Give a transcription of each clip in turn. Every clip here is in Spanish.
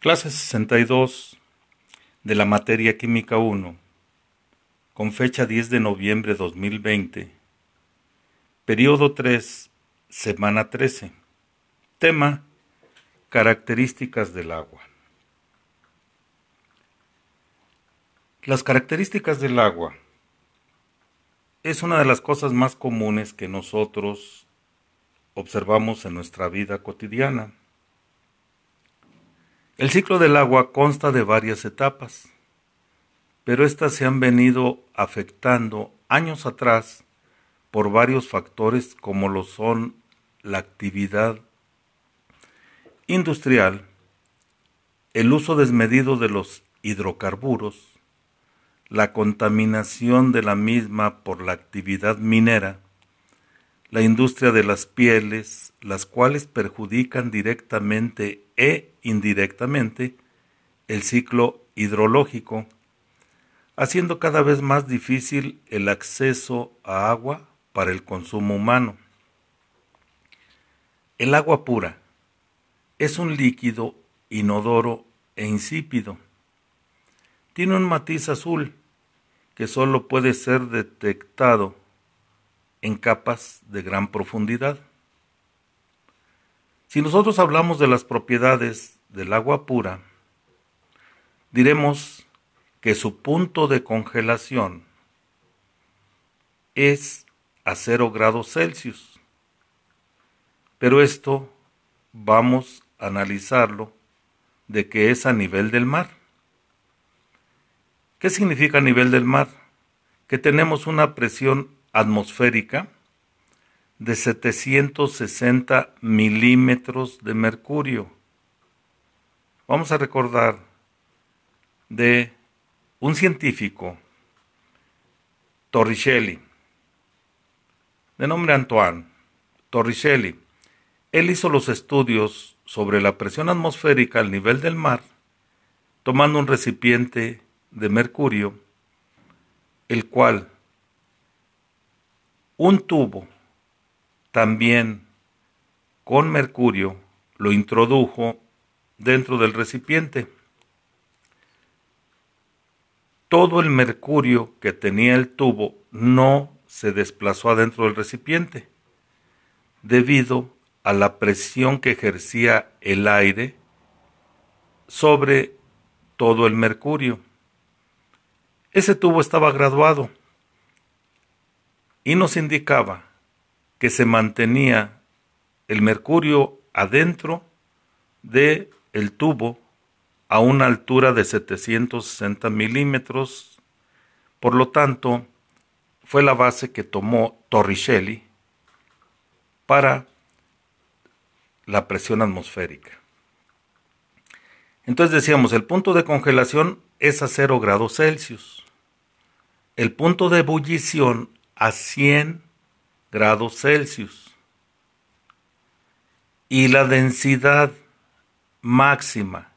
Clase 62 de la materia Química 1, con fecha 10 de noviembre 2020, periodo 3, semana 13. Tema, características del agua. Las características del agua es una de las cosas más comunes que nosotros observamos en nuestra vida cotidiana. El ciclo del agua consta de varias etapas, pero éstas se han venido afectando años atrás por varios factores como lo son la actividad industrial, el uso desmedido de los hidrocarburos, la contaminación de la misma por la actividad minera, la industria de las pieles, las cuales perjudican directamente e indirectamente el ciclo hidrológico, haciendo cada vez más difícil el acceso a agua para el consumo humano. El agua pura es un líquido inodoro e insípido. Tiene un matiz azul que solo puede ser detectado en capas de gran profundidad. Si nosotros hablamos de las propiedades del agua pura, diremos que su punto de congelación es a 0 grados Celsius. Pero esto vamos a analizarlo de que es a nivel del mar. ¿Qué significa nivel del mar? Que tenemos una presión atmosférica de 760 milímetros de mercurio. Vamos a recordar de un científico, Torricelli, de nombre Antoine Torricelli. Él hizo los estudios sobre la presión atmosférica al nivel del mar, tomando un recipiente de mercurio, el cual un tubo también con mercurio lo introdujo dentro del recipiente. Todo el mercurio que tenía el tubo no se desplazó adentro del recipiente debido a la presión que ejercía el aire sobre todo el mercurio. Ese tubo estaba graduado y nos indicaba que se mantenía el mercurio adentro de el tubo a una altura de 760 milímetros. Por lo tanto, fue la base que tomó Torricelli para la presión atmosférica. Entonces decíamos, el punto de congelación es a 0 grados Celsius. El punto de ebullición a 100 grados Celsius. Y la densidad máxima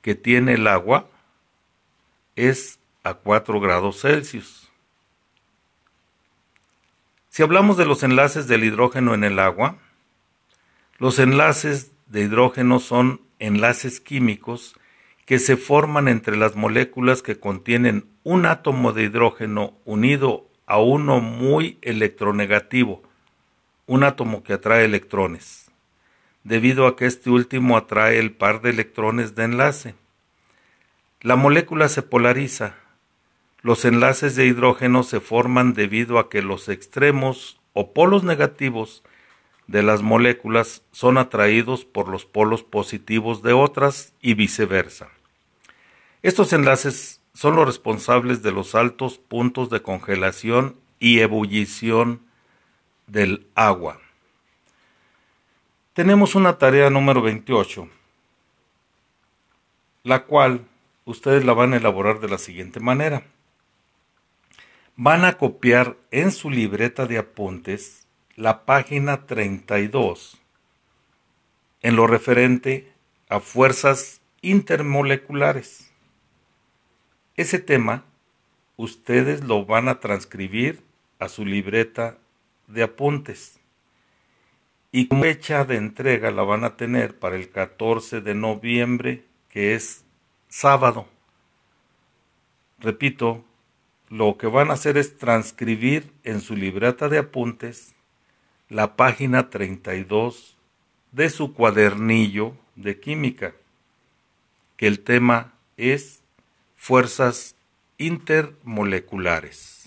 que tiene el agua es a 4 grados Celsius. Si hablamos de los enlaces del hidrógeno en el agua, los enlaces de hidrógeno son enlaces químicos que se forman entre las moléculas que contienen un átomo de hidrógeno unido a uno muy electronegativo, un átomo que atrae electrones, debido a que este último atrae el par de electrones de enlace. La molécula se polariza. Los enlaces de hidrógeno se forman debido a que los extremos o polos negativos de las moléculas son atraídos por los polos positivos de otras y viceversa. Estos enlaces son los responsables de los altos puntos de congelación y ebullición del agua. Tenemos una tarea número 28, la cual ustedes la van a elaborar de la siguiente manera. Van a copiar en su libreta de apuntes la página 32 en lo referente a fuerzas intermoleculares. Ese tema ustedes lo van a transcribir a su libreta de apuntes y como fecha de entrega la van a tener para el 14 de noviembre que es sábado. Repito, lo que van a hacer es transcribir en su libreta de apuntes la página 32 de su cuadernillo de química, que el tema es fuerzas intermoleculares.